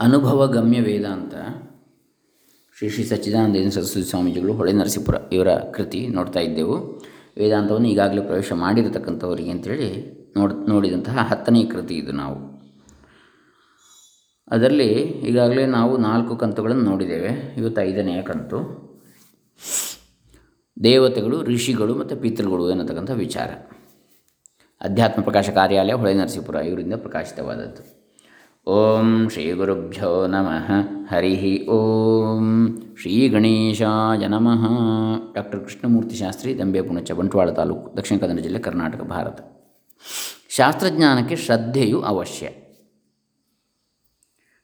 ಅನುಭವಗಮ್ಯ ವೇದಾಂತ ಶ್ರೀ ಶ್ರೀ ಸಚ್ಚಿದಾನಂದ ಸರಸ್ವತಿ ಸ್ವಾಮೀಜಿಗಳು ಹೊಳೆ ನರಸೀಪುರ ಇವರ ಕೃತಿ ನೋಡ್ತಾ ಇದ್ದೆವು. ವೇದಾಂತವನ್ನು ಈಗಾಗಲೇ ಪ್ರವೇಶ ಮಾಡಿರತಕ್ಕಂಥವರಿಗೆ ಅಂತೇಳಿ ನೋಡ್, ನೋಡಿದಂತಹ ಹತ್ತನೇ ಕೃತಿ ಇದು ನಾವು. ಅದರಲ್ಲಿ ಈಗಾಗಲೇ ನಾವು ನಾಲ್ಕು ಕಂತುಗಳನ್ನು ನೋಡಿದ್ದೇವೆ. ಇವತ್ತು ಐದನೆಯ ಕಂತು. ದೇವತೆಗಳು, ಋಷಿಗಳು ಮತ್ತು ಪಿತೃಗಳು ಎನ್ನತಕ್ಕಂಥ ವಿಚಾರ. ಅಧ್ಯಾತ್ಮ ಪ್ರಕಾಶ ಕಾರ್ಯಾಲಯ, ಹೊಳೆ ನರಸೀಪುರ, ಇವರಿಂದ ಪ್ರಕಾಶಿತವಾದದ್ದು. ಓಂ ಶ್ರೀ ಗುರುಭ್ಯೋ ನಮಃ. ಹರಿ ಓಂ. ಶ್ರೀ ಗಣೇಶಾಯ ನಮಃ. ಡಾಕ್ಟರ್ ಕೃಷ್ಣಮೂರ್ತಿ ಶಾಸ್ತ್ರಿ, ದಂಬೆ ಪುಣಚ, ಬಂಟ್ವಾಳ ತಾಲೂಕು, ದಕ್ಷಿಣ ಕನ್ನಡ ಜಿಲ್ಲೆ ಕರ್ನಾಟಕ, ಭಾರತ. ಶಾಸ್ತ್ರಜ್ಞಾನಕ್ಕೆ ಶ್ರದ್ಧೆಯು ಅವಶ್ಯ.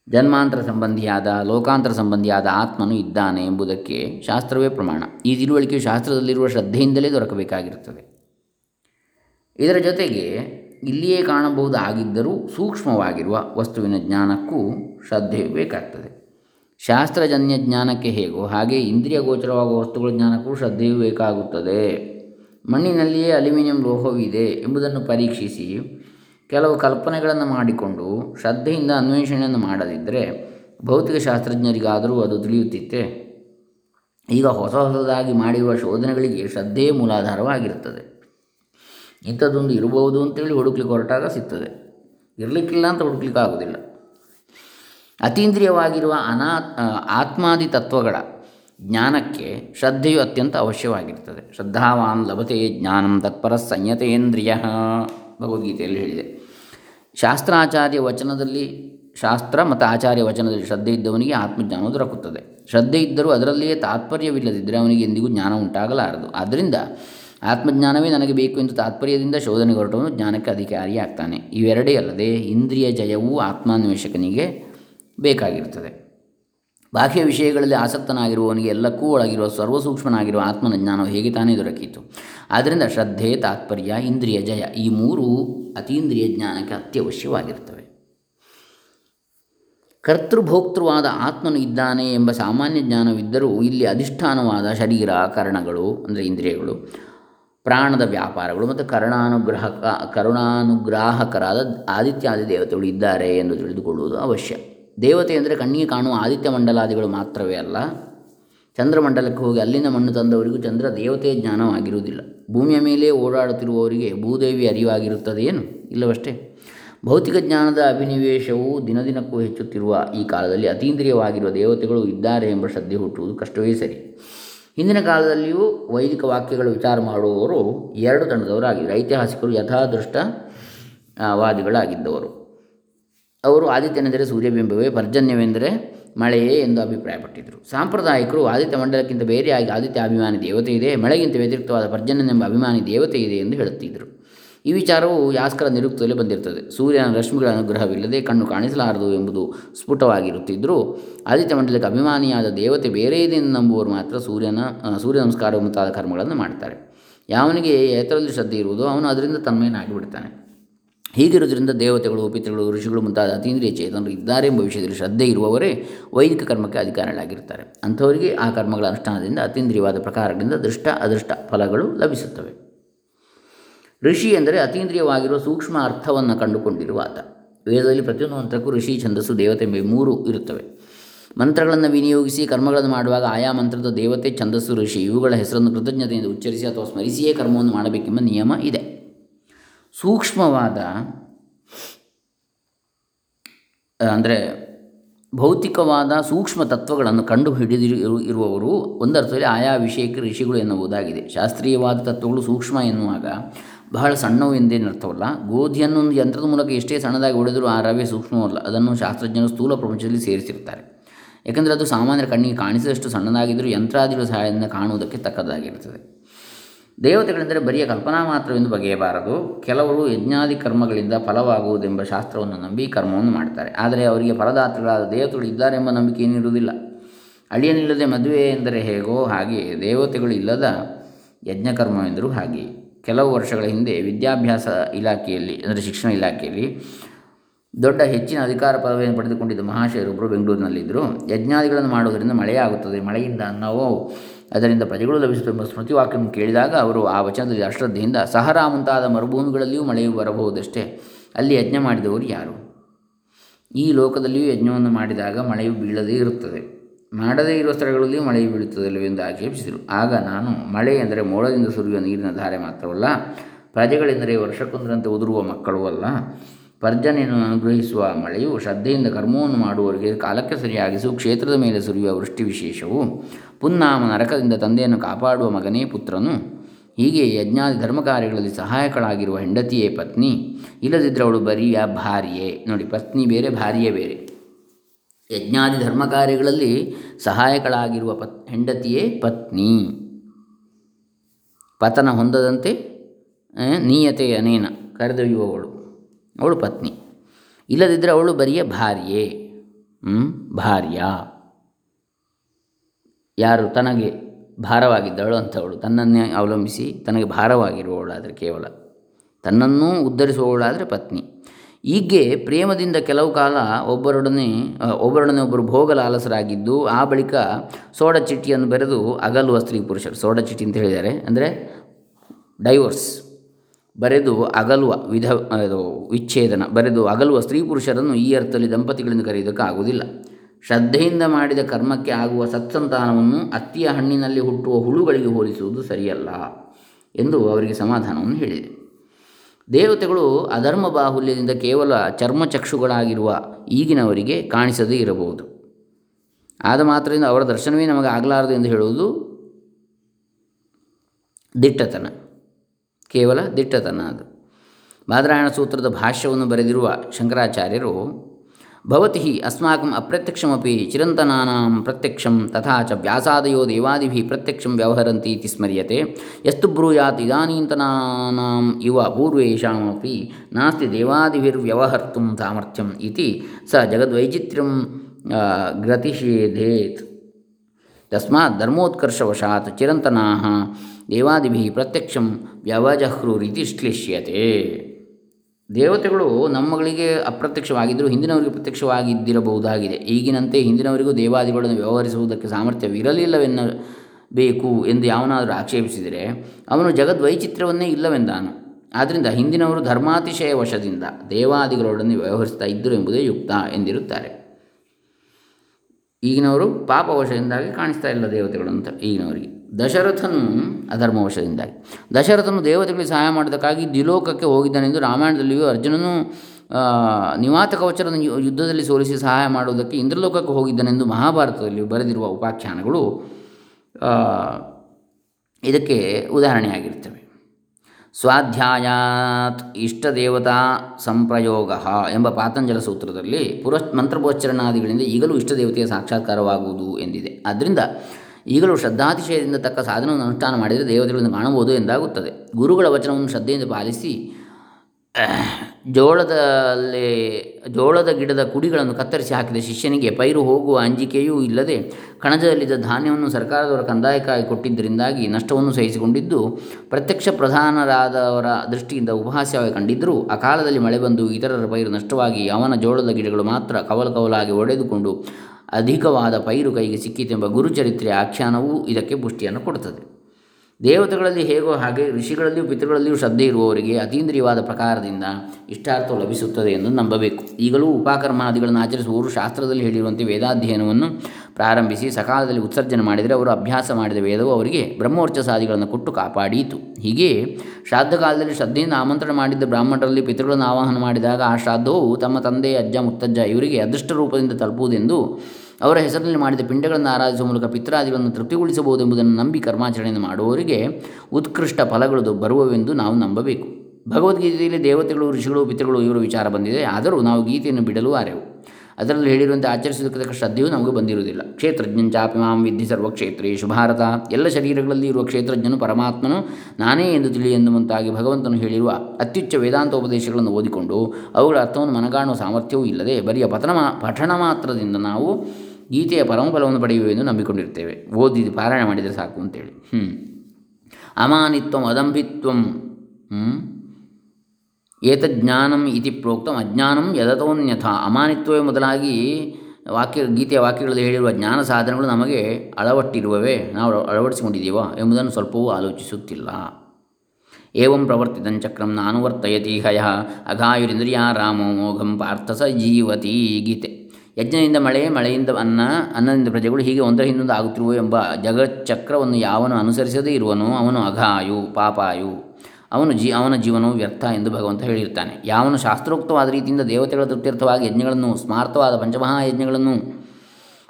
ಜನ್ಮಾಂತರ ಸಂಬಂಧಿಯಾದ, ಲೋಕಾಂತರ ಸಂಬಂಧಿಯಾದ ಆತ್ಮನು ಇದ್ದಾನೆ ಎಂಬುದಕ್ಕೆ ಶಾಸ್ತ್ರವೇ ಪ್ರಮಾಣ. ಈ ತಿಳುವಳಿಕೆಯು ಶಾಸ್ತ್ರದಲ್ಲಿರುವ ಶ್ರದ್ಧೆಯಿಂದಲೇ ದೊರಕಬೇಕಾಗಿರುತ್ತದೆ. ಇದರ ಜೊತೆಗೆ ಇಲ್ಲಿಯೇ ಕಾಣಬಹುದಾಗಿದ್ದರೂ ಸೂಕ್ಷ್ಮವಾಗಿರುವ ವಸ್ತುವಿನ ಜ್ಞಾನಕ್ಕೂ ಶ್ರದ್ಧೆ ಬೇಕಾಗ್ತದೆ. ಶಾಸ್ತ್ರಜನ್ಯ ಜ್ಞಾನಕ್ಕೆ ಹೇಗೋ ಹಾಗೆ ಇಂದ್ರಿಯ ಗೋಚರವಾಗುವ ವಸ್ತುಗಳ ಜ್ಞಾನಕ್ಕೂ ಶ್ರದ್ಧೆಯು ಬೇಕಾಗುತ್ತದೆ. ಮಣ್ಣಿನಲ್ಲಿಯೇ ಅಲ್ಯೂಮಿನಿಯಂ ಲೋಹವಿದೆ ಎಂಬುದನ್ನು ಪರೀಕ್ಷಿಸಿ ಕೆಲವು ಕಲ್ಪನೆಗಳನ್ನು ಮಾಡಿಕೊಂಡು ಶ್ರದ್ಧೆಯಿಂದ ಅನ್ವೇಷಣೆಯನ್ನು ಮಾಡದಿದ್ದರೆ ಭೌತಿಕ ಶಾಸ್ತ್ರಜ್ಞರಿಗಾದರೂ ಅದು ತಿಳಿಯುತ್ತಿತ್ತೆ. ಈಗ ಹೊಸ ಹೊಸದಾಗಿ ಮಾಡಿರುವ ಶೋಧನೆಗಳಿಗೆ ಶ್ರದ್ಧೆಯೇ ಮೂಲಾಧಾರವಾಗಿರುತ್ತದೆ. ಇಂಥದ್ದೊಂದು ಇರಬಹುದು ಅಂತೇಳಿ ಹುಡುಕ್ಲಿಕ್ಕೆ ಹೊರಟಾಗ ಸಿಗ್ತದೆ. ಇರಲಿಕ್ಕಿಲ್ಲ ಅಂತ ಹುಡುಕ್ಲಿಕ್ಕೆ ಆಗೋದಿಲ್ಲ. ಅತೀಂದ್ರಿಯವಾಗಿರುವ ಅನಾ ಆತ್ಮಾದಿ ತತ್ವಗಳ ಜ್ಞಾನಕ್ಕೆ ಶ್ರದ್ಧೆಯು ಅತ್ಯಂತ ಅವಶ್ಯವಾಗಿರ್ತದೆ. ಶ್ರದ್ಧಾವಾನ್ ಲಭತೆ ಜ್ಞಾನಂ ತತ್ಪರ ಸಂಯತೇಂದ್ರಿಯ. ಭಗವದ್ಗೀತೆಯಲ್ಲಿ ಹೇಳಿದೆ. ಶಾಸ್ತ್ರಾಚಾರ್ಯ ವಚನದಲ್ಲಿ, ಶಾಸ್ತ್ರ ಮತ್ತು ಆಚಾರ್ಯ ವಚನದಲ್ಲಿ ಶ್ರದ್ಧೆ ಇದ್ದವನಿಗೆ ಆತ್ಮಜ್ಞಾನವು ದೊರಕುತ್ತದೆ. ಶ್ರದ್ಧೆ ಇದ್ದರೂ ಅದರಲ್ಲಿಯೇ ತಾತ್ಪರ್ಯವಿಲ್ಲದಿದ್ದರೆ ಅವನಿಗೆ ಎಂದಿಗೂ ಜ್ಞಾನ ಉಂಟಾಗಲಾರದು. ಆದ್ದರಿಂದ ಆತ್ಮಜ್ಞಾನವೇ ನನಗೆ ಬೇಕು ಎಂದು ತಾತ್ಪರ್ಯದಿಂದ ಶೋಧನೆ ಹೊರಟವನು ಜ್ಞಾನಕ್ಕೆ ಅಧಿಕಾರಿಯಾಗ್ತಾನೆ ಇವೆರಡೇ ಅಲ್ಲದೆ ಇಂದ್ರಿಯ ಜಯವು ಆತ್ಮಾನ್ವೇಷಕನಿಗೆ ಬೇಕಾಗಿರುತ್ತದೆ. ಬಾಹ್ಯ ವಿಷಯಗಳಲ್ಲಿ ಆಸಕ್ತನಾಗಿರುವವನಿಗೆ ಎಲ್ಲಕ್ಕೂ ಒಳಗಿರುವ ಸರ್ವಸೂಕ್ಷ್ಮನಾಗಿರುವ ಆತ್ಮನ ಜ್ಞಾನವು ಹೇಗೆ ತಾನೇ ದೊರಕಿತು? ಆದ್ದರಿಂದ ಶ್ರದ್ಧೆ, ತಾತ್ಪರ್ಯ, ಇಂದ್ರಿಯ ಜಯ ಈ ಮೂರು ಅತೀಂದ್ರಿಯ ಜ್ಞಾನಕ್ಕೆ ಅತ್ಯವಶ್ಯವಾಗಿರ್ತವೆ ಕರ್ತೃಭೋಕ್ತೃವಾದ ಆತ್ಮನು ಇದ್ದಾನೆ ಎಂಬ ಸಾಮಾನ್ಯ ಜ್ಞಾನವಿದ್ದರೂ ಇಲ್ಲಿ ಅಧಿಷ್ಠಾನವಾದ ಶರೀರ, ಕರಣಗಳು, ಅಂದರೆ ಇಂದ್ರಿಯಗಳು ಪ್ರಾಣದ ವ್ಯಾಪಾರಗಳು ಮತ್ತು ಕರುಣಾನುಗ್ರಹಕ, ಕರುಣಾನುಗ್ರಾಹಕರಾದ ಆದಿತ್ಯಾದಿ ದೇವತೆಗಳು ಇದ್ದಾರೆ ಎಂದು ತಿಳಿದುಕೊಳ್ಳುವುದು ಅವಶ್ಯ. ದೇವತೆ ಅಂದರೆ ಕಣ್ಣಿಗೆ ಕಾಣುವ ಆದಿತ್ಯ ಮಂಡಲಾದಿಗಳು ಮಾತ್ರವೇ ಅಲ್ಲ, ಚಂದ್ರಮಂಡಲಕ್ಕೆ ಹೋಗಿ ಅಲ್ಲಿನ ಮಣ್ಣು ತಂದವರಿಗೂ ಚಂದ್ರ ದೇವತೆಯ ಜ್ಞಾನವಾಗಿರುವುದಿಲ್ಲ. ಭೂಮಿಯ ಮೇಲೆ ಓಡಾಡುತ್ತಿರುವವರಿಗೆ ಭೂದೇವಿ ಅರಿವಾಗಿರುತ್ತದೆಯೇನು ಇಲ್ಲವಷ್ಟೇ. ಭೌತಿಕ ಜ್ಞಾನದ ಅಭಿನಿವೇಶವು ದಿನದಿನಕ್ಕೂ ಹೆಚ್ಚುತ್ತಿರುವ ಈ ಕಾಲದಲ್ಲಿ ಅತೀಂದ್ರಿಯವಾಗಿರುವ ದೇವತೆಗಳು ಇದ್ದಾರೆ ಎಂಬ ಶ್ರದ್ಧೆ ಹುಟ್ಟುವುದು ಕಷ್ಟವೇ ಸರಿ. ಹಿಂದಿನ ಕಾಲದಲ್ಲಿಯೂ ವೈದಿಕ ವಾಕ್ಯಗಳು ವಿಚಾರ ಮಾಡುವವರು ಎರಡು ತಂಡದವರಾಗಿದ್ದರು. ಐತಿಹಾಸಿಕರು ಯಥಾದೃಷ್ಟ ವಾದಿಗಳಾಗಿದ್ದವರು. ಅವರು ಆದಿತ್ಯನೆಂದರೆ ಸೂರ್ಯಬಿಂಬವೇ ಪರ್ಜನ್ಯವೆಂದರೆ ಮಳೆಯೇ ಎಂದು ಅಭಿಪ್ರಾಯಪಟ್ಟಿದ್ದರು. ಸಾಂಪ್ರದಾಯಿಕರು ಆದಿತ್ಯ ಮಂಡಲಕ್ಕಿಂತ ಬೇರೆಯಾಗಿ ಆದಿತ್ಯ ಅಭಿಮಾನಿ ದೇವತೆ ಇದೆ ಮಳೆಗಿಂತ ವ್ಯತಿರಿಕ್ತವಾದ ಪರ್ಜನ್ಯನೆಂಬ ಅಭಿಮಾನಿ ದೇವತೆ ಇದೆ ಎಂದು ಹೇಳುತ್ತಿದ್ದರು. ಈ ವಿಚಾರವು ಯಾಸ್ಕರ ನಿರುಕ್ತದಲ್ಲಿ ಬಂದಿರುತ್ತದೆ ಸೂರ್ಯನ ರಶ್ಮಿಗಳ ಅನುಗ್ರಹವಿಲ್ಲದೆ ಕಣ್ಣು ಕಾಣಿಸಲಾರದು ಎಂಬುದು ಸ್ಫುಟವಾಗಿರುತ್ತಿದ್ದರೂ ಆದಿತ್ಯ ಮಂಡಲಕ್ಕೆ ಅಭಿಮಾನಿಯಾದ ದೇವತೆ ಬೇರೆ ಇದೆ ಎಂದು ನಂಬುವವರು ಮಾತ್ರ ಸೂರ್ಯನ ಸೂರ್ಯ ನಮಸ್ಕಾರ ಮುಂತಾದ ಕರ್ಮಗಳನ್ನು ಮಾಡ್ತಾರೆ. ಯಾವನಿಗೆ ಏತರಲ್ಲಿ ಶ್ರದ್ಧೆ ಇರುವುದು ಅವನು ಅದರಿಂದ ತನ್ಮಯನಾಗಿ ಬಿಡ್ತಾನೆ ಹೀಗಿರುವುದರಿಂದ ದೇವತೆಗಳು, ಪಿತೃಗಳು, ಋಷಿಗಳು ಮುಂತಾದ ಅತೀಂದ್ರಿಯ ಚೇತನರು ಇದ್ದಾರೆ ಎಂಬ ವಿಷಯದಲ್ಲಿ ಶ್ರದ್ಧೆ ಇರುವವರೇ ವೈದಿಕ ಕರ್ಮಕ್ಕೆ ಅಧಿಕಾರಿಗಳಾಗಿರ್ತಾರೆ. ಅಂಥವರಿಗೆ ಆ ಕರ್ಮಗಳ ಅನುಷ್ಠಾನದಿಂದ ಅತೀಂದ್ರಿಯವಾದ ಪ್ರಕಾರಗಳಿಂದ ದೃಷ್ಟ, ಅದೃಷ್ಟ ಫಲಗಳು ಲಭಿಸುತ್ತವೆ. ಋಷಿ ಎಂದರೆ ಅತೀಂದ್ರಿಯವಾಗಿರುವ ಸೂಕ್ಷ್ಮ ಅರ್ಥವನ್ನು ಕಂಡುಕೊಂಡಿರುವ ಆತ. ವೇದದಲ್ಲಿ ಪ್ರತಿಯೊಂದು ಮಂತ್ರಕ್ಕೂ ಋಷಿ, ಛಂದಸ್ಸು, ದೇವತೆ ಮೂರು ಇರುತ್ತವೆ. ಮಂತ್ರಗಳನ್ನು ವಿನಿಯೋಗಿಸಿ ಕರ್ಮಗಳನ್ನು ಮಾಡುವಾಗ ಆಯಾ ಮಂತ್ರದ ದೇವತೆ, ಛಂದಸ್ಸು, ಋಷಿ ಇವುಗಳ ಹೆಸರನ್ನು ಕೃತಜ್ಞತೆಯಿಂದ ಉಚ್ಚರಿಸಿ ಅಥವಾ ಸ್ಮರಿಸಿಯೇ ಕರ್ಮವನ್ನು ಮಾಡಬೇಕೆಂಬ ನಿಯಮ ಇದೆ. ಸೂಕ್ಷ್ಮವಾದ ಅಂದರೆ ಭೌತಿಕವಾದ ಸೂಕ್ಷ್ಮ ತತ್ವಗಳನ್ನು ಕಂಡು ಹಿಡಿದಿರು ಇರುವವರು ಒಂದರ್ಥದಲ್ಲಿ ಆಯಾ ವಿಷಯಕ್ಕೆ ಋಷಿಗಳು ಎನ್ನುವುದಾಗಿದೆ ಶಾಸ್ತ್ರೀಯವಾದ ತತ್ವಗಳು ಸೂಕ್ಷ್ಮ ಎನ್ನುವಾಗ ಬಹಳ ಸಣ್ಣವು ಎಂದೇನು ಅರ್ಥವಲ್ಲ. ಗೋಧಿಯನ್ನು ಒಂದು ಯಂತ್ರದ ಮೂಲಕ ಎಷ್ಟೇ ಸಣ್ಣದಾಗಿ ಹೊಡೆದರೂ ಆ ರವೆ ಸೂಕ್ಷ್ಮವಲ್ಲ. ಅದನ್ನು ಶಾಸ್ತ್ರಜ್ಞರು ಸ್ಥೂಲ ಪ್ರಪಂಚದಲ್ಲಿ ಸೇರಿಸಿರ್ತಾರೆ ಏಕೆಂದರೆ ಅದು ಸಾಮಾನ್ಯ ಕಣ್ಣಿಗೆ ಕಾಣಿಸಿದಷ್ಟು ಸಣ್ಣದಾಗಿದ್ದರೂ ಯಂತ್ರಾದಿಗಳ ಸಹಾಯದಿಂದ ಕಾಣುವುದಕ್ಕೆ ತಕ್ಕದಾಗಿರುತ್ತದೆ ದೇವತೆಗಳೆಂದರೆ ಬರಿಯ ಕಲ್ಪನಾ ಮಾತ್ರವೆಂದು ಬಗೆಯಬಾರದು. ಕೆಲವರು ಯಜ್ಞಾದಿ ಕರ್ಮಗಳಿಂದ ಫಲವಾಗುವುದೆಂಬ ಶಾಸ್ತ್ರವನ್ನು ನಂಬಿ ಕರ್ಮವನ್ನು ಮಾಡ್ತಾರೆ ಆದರೆ ಅವರಿಗೆ ಫಲದಾತೃಗಳಾದ ದೇವತೆಗಳು ಇದ್ದಾರೆ ಎಂಬ ನಂಬಿಕೆ ಏನಿರುವುದಿಲ್ಲ ಅಳಿಯನಿಲ್ಲದೆ ಮದುವೆ ಎಂದರೆ ಹೇಗೋ ಹಾಗೆಯೇ ದೇವತೆಗಳು ಇಲ್ಲದ ಯಜ್ಞಕರ್ಮವೆಂದರೂ ಹಾಗೆಯೇ. ಕೆಲವು ವರ್ಷಗಳ ಹಿಂದೆ ವಿದ್ಯಾಭ್ಯಾಸ ಇಲಾಖೆಯಲ್ಲಿ, ಅಂದರೆ ಶಿಕ್ಷಣ ಇಲಾಖೆಯಲ್ಲಿ ದೊಡ್ಡ ಹೆಚ್ಚಿನ ಅಧಿಕಾರ ಪದವಿಯನ್ನು ಪಡೆದುಕೊಂಡಿದ್ದ ಮಹಾಶಯರೊಬ್ಬರು ಬೆಂಗಳೂರಿನಲ್ಲಿದ್ದರು. ಯಜ್ಞಾದಿಗಳನ್ನು ಮಾಡುವುದರಿಂದ ಮಳೆಯಾಗುತ್ತದೆ, ಮಳೆಯಿಂದ ನಾವು ಅದರಿಂದ ಪ್ರಜೆಗಳು ಲಭಿಸುತ್ತೆಂಬ ಸ್ಮೃತಿ ವಾಕ್ಯವನ್ನು ಕೇಳಿದಾಗ ಅವರು ಆ ವಚನದಲ್ಲಿ ಅಶ್ರದ್ಧೆಯಿಂದ ಸಹರಾ ಮುಂತಾದ ಮರುಭೂಮಿಗಳಲ್ಲಿಯೂ ಮಳೆಯು ಬರಬಹುದಷ್ಟೇ? ಅಲ್ಲಿ ಯಜ್ಞ ಮಾಡಿದವರು ಯಾರು? ಈ ಲೋಕದಲ್ಲಿಯೂ ಯಜ್ಞವನ್ನು ಮಾಡಿದಾಗ ಮಳೆಯು ಬೀಳದೇ ಇರುತ್ತದೆ. ಮಾಡದೇ ಇರುವ ಸ್ಥಳಗಳಲ್ಲಿ ಮಳೆ ಬೀಳುತ್ತದಲ್ಲವೆಂದು ಆಕ್ಷೇಪಿಸಿದರು. ಆಗ ನಾನು, ಮಳೆ ಎಂದರೆ ಮೋಡದಿಂದ ಸುರಿಯುವ ನೀರಿನ ಧಾರೆ ಮಾತ್ರವಲ್ಲ, ಪ್ರಜೆಗಳೆಂದರೆ ವರ್ಷಕ್ಕೊಂದರಂತೆ ಉದುರುವ ಮಕ್ಕಳು ಅಲ್ಲ. ಪರ್ಜನೆಯನ್ನು ಅನುಗ್ರಹಿಸುವ ಮಳೆಯು ಶ್ರದ್ಧೆಯಿಂದ ಕರ್ಮವನ್ನು ಮಾಡುವವರಿಗೆ ಕಾಲಕ್ಕೆ ಸರಿಯಾಗಿಸು, ಕ್ಷೇತ್ರದ ಮೇಲೆ ಸುರಿಯುವ ವೃಷ್ಟಿ ವಿಶೇಷವು ಪುನ್ನಾಮ ನರಕದಿಂದ ತಂದೆಯನ್ನು ಕಾಪಾಡುವ ಮಗನೇ ಪುತ್ರನು. ಹೀಗೆ ಯಜ್ಞಾದಿ ಧರ್ಮ ಕಾರ್ಯಗಳಲ್ಲಿ ಸಹಾಯಕಳಾಗಿರುವ ಹೆಂಡತಿಯೇ ಪತ್ನಿ. ಇಲ್ಲದಿದ್ದರೆ ಅವಳು ಬರಿಯ ಭಾರ್ಯೆ. ನೋಡಿ, ಪತ್ನಿ ಬೇರೆ, ಭಾರ್ಯೆ ಬೇರೆ. ಯಜ್ಞಾದಿ ಧರ್ಮ ಕಾರ್ಯಗಳಲ್ಲಿ ಸಹಾಯಕಳಾಗಿರುವ ಪತ್, ಹೆಂಡತಿಯೇ ಪತ್ನಿ. ಪತನ ಹೊಂದದಂತೆ ನೀಯತೆ ಅನೇನ ಕರೆದೊಯ್ಯುವವಳು. ಅವಳು ಪತ್ನಿ. ಇಲ್ಲದಿದ್ದರೆ ಅವಳು ಬರಿಯ ಭಾರ್ಯೆ. ಭಾರ್ಯ. ಯಾರು ತನಗೆ ಭಾರವಾಗಿದ್ದವಳು ಅಂಥವಳು. ತನ್ನನ್ನೇ ಅವಲಂಬಿಸಿ ತನಗೆ ಭಾರವಾಗಿರುವವಳಾದರೆ ಕೇವಲ. ತನ್ನನ್ನೂ ಉದ್ಧರಿಸುವವಳಾದರೆ ಪತ್ನಿ. ಹೀಗೆ ಪ್ರೇಮದಿಂದ ಕೆಲವು ಕಾಲ ಒಬ್ಬರೊಡನೆ ಒಬ್ಬರೊಡನೆ ಒಬ್ಬರು ಭೋಗಲಾಲಸರಾಗಿದ್ದು, ಆ ಬಳಿಕ ಸೋಡ ಚಿಟ್ಟಿಯನ್ನು ಬರೆದು ಅಗಲುವ ಸ್ತ್ರೀ ಪುರುಷರು. ಸೋಡ ಚಿಟ್ಟಿ ಅಂತ ಹೇಳಿದ್ದಾರೆ. ಅಂದರೆ ಡೈವರ್ಸ್. ಬರೆದು ಅಗಲುವ ವಿಧ ವಿಚ್ಛೇದನ. ಬರೆದು ಅಗಲುವ ಸ್ತ್ರೀ ಪುರುಷರನ್ನು ಈ ಅರ್ಥದಲ್ಲಿ ದಂಪತಿಗಳಿಂದ ಕರೆಯುವುದಕ್ಕೆ ಆಗುವುದಿಲ್ಲ. ಶ್ರದ್ಧೆಯಿಂದ ಮಾಡಿದ ಕರ್ಮಕ್ಕೆ ಆಗುವ ಸತ್ಸಂತಾನವನ್ನು ಅತ್ತಿಯ ಹಣ್ಣಿನಲ್ಲಿ ಹುಟ್ಟುವ ಹುಳುಗಳಿಗೆ ಹೋಲಿಸುವುದು ಸರಿಯಲ್ಲ ಎಂದು ಅವರಿಗೆ ಸಮಾಧಾನವನ್ನು ಹೇಳಿದೆ. ದೇವತೆಗಳು ಅಧರ್ಮ ಬಾಹುಲ್ಯದಿಂದ ಕೇವಲ ಚರ್ಮಚಕ್ಷುಗಳಾಗಿರುವ ಈಗಿನವರಿಗೆ ಕಾಣಿಸದೇ ಇರಬಹುದು. ಆದ ಮಾತ್ರದಿಂದ ಅವರ ದರ್ಶನವೇ ನಮಗೆ ಆಗಲಾರದು ಎಂದು ಹೇಳುವುದು ದಿಟ್ಟತನ. ಕೇವಲ ದಿಟ್ಟತನ ಅದು. ಬಾದರಾಯಣ ಸೂತ್ರದ ಭಾಷ್ಯವನ್ನು ಬರೆದಿರುವ ಶಂಕರಾಚಾರ್ಯರು भवति हि अस्माकम् अप्रत्यक्षमपि चिरन्तनानां प्रत्यक्षं तथा च व्यासादयो देवादिभिः प्रत्यक्षं व्यवहरन्ति इति स्मर्यते। यस्तु ब्रूयात् इदानीन्तनानाम् इव पूर्वेषामपि नास्ति देवादिभिर्व्यवहर्तुं सामर्थ्यम् इति स जगद्वैचित्र्यं ग्रतिषेधेत्। तस्मात् धर्मोत्कर्षवशात् चिरन्तनाः देवादिभिः प्रत्यक्षं व्यवजह्रुरिति श्लिष्यते। ದೇವತೆಗಳು ನಮ್ಮಗಳಿಗೆ ಅಪ್ರತ್ಯಕ್ಷವಾಗಿದ್ದರೂ ಹಿಂದಿನವರಿಗೆ ಪ್ರತ್ಯಕ್ಷವಾಗಿದ್ದಿರಬಹುದಾಗಿದೆ. ಈಗಿನಂತೆ ಹಿಂದಿನವರಿಗೂ ದೇವಾದಿಗಳನ್ನು ವ್ಯವಹರಿಸುವುದಕ್ಕೆ ಸಾಮರ್ಥ್ಯವಿರಲಿಲ್ಲವೆನ್ನಬೇಕು ಎಂದು ಯಾವನಾದರೂ ಆಕ್ಷೇಪಿಸಿದರೆ ಅವನು ಜಗದ್ವೈಚಿತ್ರ್ಯವನ್ನೇ ಇಲ್ಲವೆಂದಾನು. ಆದ್ದರಿಂದ ಹಿಂದಿನವರು ಧರ್ಮಾತಿಶಯ ವಶದಿಂದ ದೇವಾದಿಗಳೊಡನೆ ವ್ಯವಹರಿಸ್ತಾ ಇದ್ದರು ಎಂಬುದೇ ಯುಕ್ತ ಎಂದಿರುತ್ತಾರೆ. ಈಗಿನವರು ಪಾಪವಶದಿಂದಾಗಿ ಕಾಣಿಸ್ತಾ ಇಲ್ಲ ದೇವತೆಗಳು ಅಂತ ಈಗಿನವರಿಗೆ. ದಶರಥನು ಅಧರ್ಮವಶದಿಂದಾಗಿ. ದಶರಥನು ದೇವತೆಗಳಿಗೆ ಸಹಾಯ ಮಾಡೋದಕ್ಕಾಗಿ ದ್ವಿಲೋಕಕ್ಕೆ ಹೋಗಿದ್ದಾನೆಂದು ರಾಮಾಯಣದಲ್ಲಿಯೂ ಅರ್ಜುನನು ನಿವಾತ ಕವಚರನ್ನು ಯುದ್ಧದಲ್ಲಿ ಸೋಲಿಸಿ ಸಹಾಯ ಮಾಡುವುದಕ್ಕೆ ಇಂದ್ರಲೋಕಕ್ಕೆ ಹೋಗಿದ್ದಾನೆಂದು ಮಹಾಭಾರತದಲ್ಲಿ ಬರೆದಿರುವ ಉಪಾಖ್ಯಾನಗಳು ಇದಕ್ಕೆ ಉದಾಹರಣೆಯಾಗಿರ್ತವೆ ಸ್ವಾಧ್ಯಾಯಾತ್ ಇಷ್ಟದೇವತಾ ಸಂಪ್ರಯೋಗ ಎಂಬ ಪಾತಂಜಲ ಸೂತ್ರದಲ್ಲಿ ಪುರಸ್ ಮಂತ್ರಪೋಚ್ಚರಣಾದಿಗಳಿಂದ ಈಗಲೂ ಇಷ್ಟದೇವತೆಯ ಸಾಕ್ಷಾತ್ಕಾರವಾಗುವುದು ಎಂದಿದೆ. ಆದ್ದರಿಂದ ಈಗಲೂ ಶ್ರದ್ಧಾತಿಶಯದಿಂದ ತಕ್ಕ ಸಾಧನವನ್ನು ಅನುಷ್ಠಾನ ಮಾಡಿದರೆ ದೇವತೆಗಳನ್ನು ಕಾಣಬಹುದು ಎಂದಾಗುತ್ತದೆ. ಗುರುಗಳ ವಚನವನ್ನು ಶ್ರದ್ಧೆಯಿಂದ ಪಾಲಿಸಿ ಜೋಳದಲ್ಲಿ, ಜೋಳದ ಗಿಡದ ಕುಡಿಗಳನ್ನು ಕತ್ತರಿಸಿ ಹಾಕಿದ ಶಿಷ್ಯನಿಗೆ ಪೈರು ಹೋಗುವ ಅಂಜಿಕೆಯೂ ಇಲ್ಲದೆ ಕಣಜದಲ್ಲಿದ್ದ ಧಾನ್ಯವನ್ನು ಸರ್ಕಾರದವರ ಕಂದಾಯಕ್ಕಾಗಿ ಕೊಟ್ಟಿದ್ದರಿಂದಾಗಿ ನಷ್ಟವನ್ನು ಸಹಿಸಿಕೊಂಡಿದ್ದು, ಪ್ರತ್ಯಕ್ಷ ಪ್ರಧಾನರಾದವರ ದೃಷ್ಟಿಯಿಂದ ಉಪಹಾಸ್ಯವಾಗಿ ಕಂಡಿದ್ದರೂ ಕಾಲದಲ್ಲಿ ಮಳೆ ಬಂದು ಇತರರ ಪೈರು ನಷ್ಟವಾಗಿ ಅವನ ಜೋಳದ ಗಿಡಗಳು ಮಾತ್ರ ಕವಲು ಕವಲಾಗಿ ಒಡೆದುಕೊಂಡು ಅಧಿಕವಾದ ಪೈರು ಕೈಗೆ ಸಿಕ್ಕಿತೆಂಬ ಗುರುಚರಿತ್ರೆಯ ಆಖ್ಯಾನವೂ ಇದಕ್ಕೆ ಪುಷ್ಟಿಯನ್ನು ಕೊಡುತ್ತದೆ. ದೇವತೆಗಳಲ್ಲಿ ಹೇಗೋ ಹಾಗೆ ಋಷಿಗಳಲ್ಲಿಯೂ ಪಿತೃಗಳಲ್ಲಿಯೂ ಶ್ರದ್ಧೆ ಇರುವವರಿಗೆ ಅತೀಂದ್ರಿಯವಾದ ಪ್ರಕಾರದಿಂದ ಇಷ್ಟಾರ್ಥವು ಲಭಿಸುತ್ತದೆ ಎಂದು ನಂಬಬೇಕು. ಈಗಲೂ ಉಪಕರ್ಮಾದಿಗಳನ್ನು ಆಚರಿಸುವವರು ಶಾಸ್ತ್ರದಲ್ಲಿ ಹೇಳಿರುವಂತೆ ವೇದಾಧ್ಯಯನವನ್ನು ಪ್ರಾರಂಭಿಸಿ ಸಕಾಲದಲ್ಲಿ ಉತ್ಸರ್ಜನೆ ಮಾಡಿದರೆ ಅವರು ಅಭ್ಯಾಸ ಮಾಡಿದ ವೇದವು ಅವರಿಗೆ ಬ್ರಹ್ಮೋರ್ಚಸಾದಿಗಳನ್ನು ಕೊಟ್ಟು ಕಾಪಾಡೀತು. ಹೀಗೆ ಶ್ರಾದ್ದ ಕಾಲದಲ್ಲಿ ಶ್ರದ್ಧೆಯಿಂದ ಆಮಂತ್ರಣ ಮಾಡಿದ್ದ ಬ್ರಾಹ್ಮಣರಲ್ಲಿ ಪಿತೃಗಳನ್ನು ಆವಾಹನ ಮಾಡಿದಾಗ ಆ ಶ್ರಾದ್ದವು ತಮ್ಮ ತಂದೆ, ಅಜ್ಜ, ಮುತ್ತಜ್ಜ ಇವರಿಗೆ ಅದೃಷ್ಟ ರೂಪದಿಂದ ತಲುಪುವುದೆಂದು ಅವರ ಹೆಸರಿನಲ್ಲಿ ಮಾಡಿದ ಪಿಂಡಗಳನ್ನು ಆರಾಧಿಸುವ ಮೂಲಕ ಪಿತ್ರಾದಿಗಳನ್ನು ತೃಪ್ತಿಗೊಳಿಸಬಹುದು ಎಂಬುದನ್ನು ನಂಬಿ ಕರ್ಮಾಚರಣೆಯನ್ನು ಮಾಡುವವರಿಗೆ ಉತ್ಕೃಷ್ಟ ಫಲಗಳು ಬರುವವೆಂದು ನಾವು ನಂಬಬೇಕು. ಭಗವದ್ಗೀತೆಯಲ್ಲಿ ದೇವತೆಗಳು, ಋಷಿಗಳು, ಪಿತೃಗಳು, ಇವರು ವಿಚಾರ ಬಂದಿದೆ. ಆದರೂ ನಾವು ಗೀತೆಯನ್ನು ಬಿಡಲು ಆರೆವು. ಅದರಲ್ಲಿ ಹೇಳಿರುವಂತೆ ಆಚರಿಸುವುದಕ್ಕೆ ಶ್ರದ್ಧೆಯೂ ನಮಗೆ ಬಂದಿರುವುದಿಲ್ಲ. ಕ್ಷೇತ್ರಜ್ಞಂಚಾಪಿ ಮಾಂ ವಿಧಿ ಸರ್ವಕ್ಷೇತ್ರೇಶು ಭಾರತ. ಎಲ್ಲ ಶರೀರಗಳಲ್ಲಿ ಇರುವ ಕ್ಷೇತ್ರಜ್ಞನು ಪರಮಾತ್ಮನು. ನಾನೇ ಎಂದು ತಿಳಿ ಮುಂತಾಗಿ ಭಗವಂತನು ಹೇಳಿರುವ ಅತ್ಯುಚ್ಚ ವೇದಾಂತ ಉಪದೇಶಗಳನ್ನು ಓದಿಕೊಂಡು ಅವುಗಳ ಅರ್ಥವನ್ನು ಮನಗಾಣುವ ಸಾಮರ್ಥ್ಯವೂ ಇಲ್ಲದೆ ಬರಿಯ ಪಠಣ ಮಾತ್ರದಿಂದ ನಾವು ಗೀತೆಯ ಪರಮಫಲವನ್ನು ಪಡೆಯುವೆಂದು ನಂಬಿಕೊಂಡಿರ್ತೇವೆ ಓದಿ ಪಾರಾಯಣ ಮಾಡಿದರೆ ಸಾಕು ಅಂತೇಳಿ. ಹ್ಞೂ ಅಮಾನಿತ್ವಂ ಅದಂಭಿತ್ವಂ ಏತಜ್ಞಾನಂ ಇತಿ ಪ್ರೋಕ್ತಂ ಅಜ್ಞಾನಂ ಯದತೋನ್ಯಥ. ಅಮಾನಿತ್ವವೇ ಮೊದಲಾಗಿ ವಾಕ್ಯ, ಗೀತೆಯ ವಾಕ್ಯಗಳಲ್ಲಿ ಹೇಳಿರುವ ಜ್ಞಾನ ಸಾಧನಗಳು ನಮಗೆ ಅಳವಟ್ಟಿರುವವೇ. ನಾವು ಅಳವಡಿಸಿಕೊಂಡಿದ್ದೀವ ಎಂಬುದನ್ನು ಸ್ವಲ್ಪವೂ ಆಲೋಚಿಸುತ್ತಿಲ್ಲ. ಏವಂ ಪ್ರವರ್ತಿತಂ ಚಕ್ರಂ ನಾನುವರ್ತಯತಿ ಹಯ ಅಘಾಯುರಿಂದ್ರಿಯ ರಾಮೋ ಮೋಘಂ ಪಾರ್ಥಸ ಜೀವತಿ ಗೀತೆ. ಯಜ್ಞದಿಂದ ಮಳೆ, ಮಳೆಯಿಂದ ಅನ್ನ, ಅನ್ನದಿಂದ ಪ್ರಜೆಗಳು ಹೀಗೆ ಒಂದರ ಹಿಂದೊಂದು ಆಗುತ್ತಿರುವ ಎಂಬ ಜಗಚ್ಚಕ್ರವನ್ನು ಯಾವನು ಅನುಸರಿಸದೇ ಇರುವನು, ಅವನು ಅಘಾಯು ಪಾಪಾಯು. ಅವನು ಜೀ, ಅವನ ಜೀವನವು ವ್ಯರ್ಥ ಎಂದು ಭಗವಂತ ಹೇಳಿರ್ತಾನೆ. ಯಾವನು ಶಾಸ್ತ್ರೋಕ್ತವಾದ ರೀತಿಯಿಂದ ದೇವತೆಗಳ ತೃಪ್ತ್ಯರ್ಥವಾಗಿ ಯಜ್ಞಗಳನ್ನು ಸ್ಮಾರ್ತವಾದ ಪಂಚಮಹಾಯಜ್ಞಗಳನ್ನು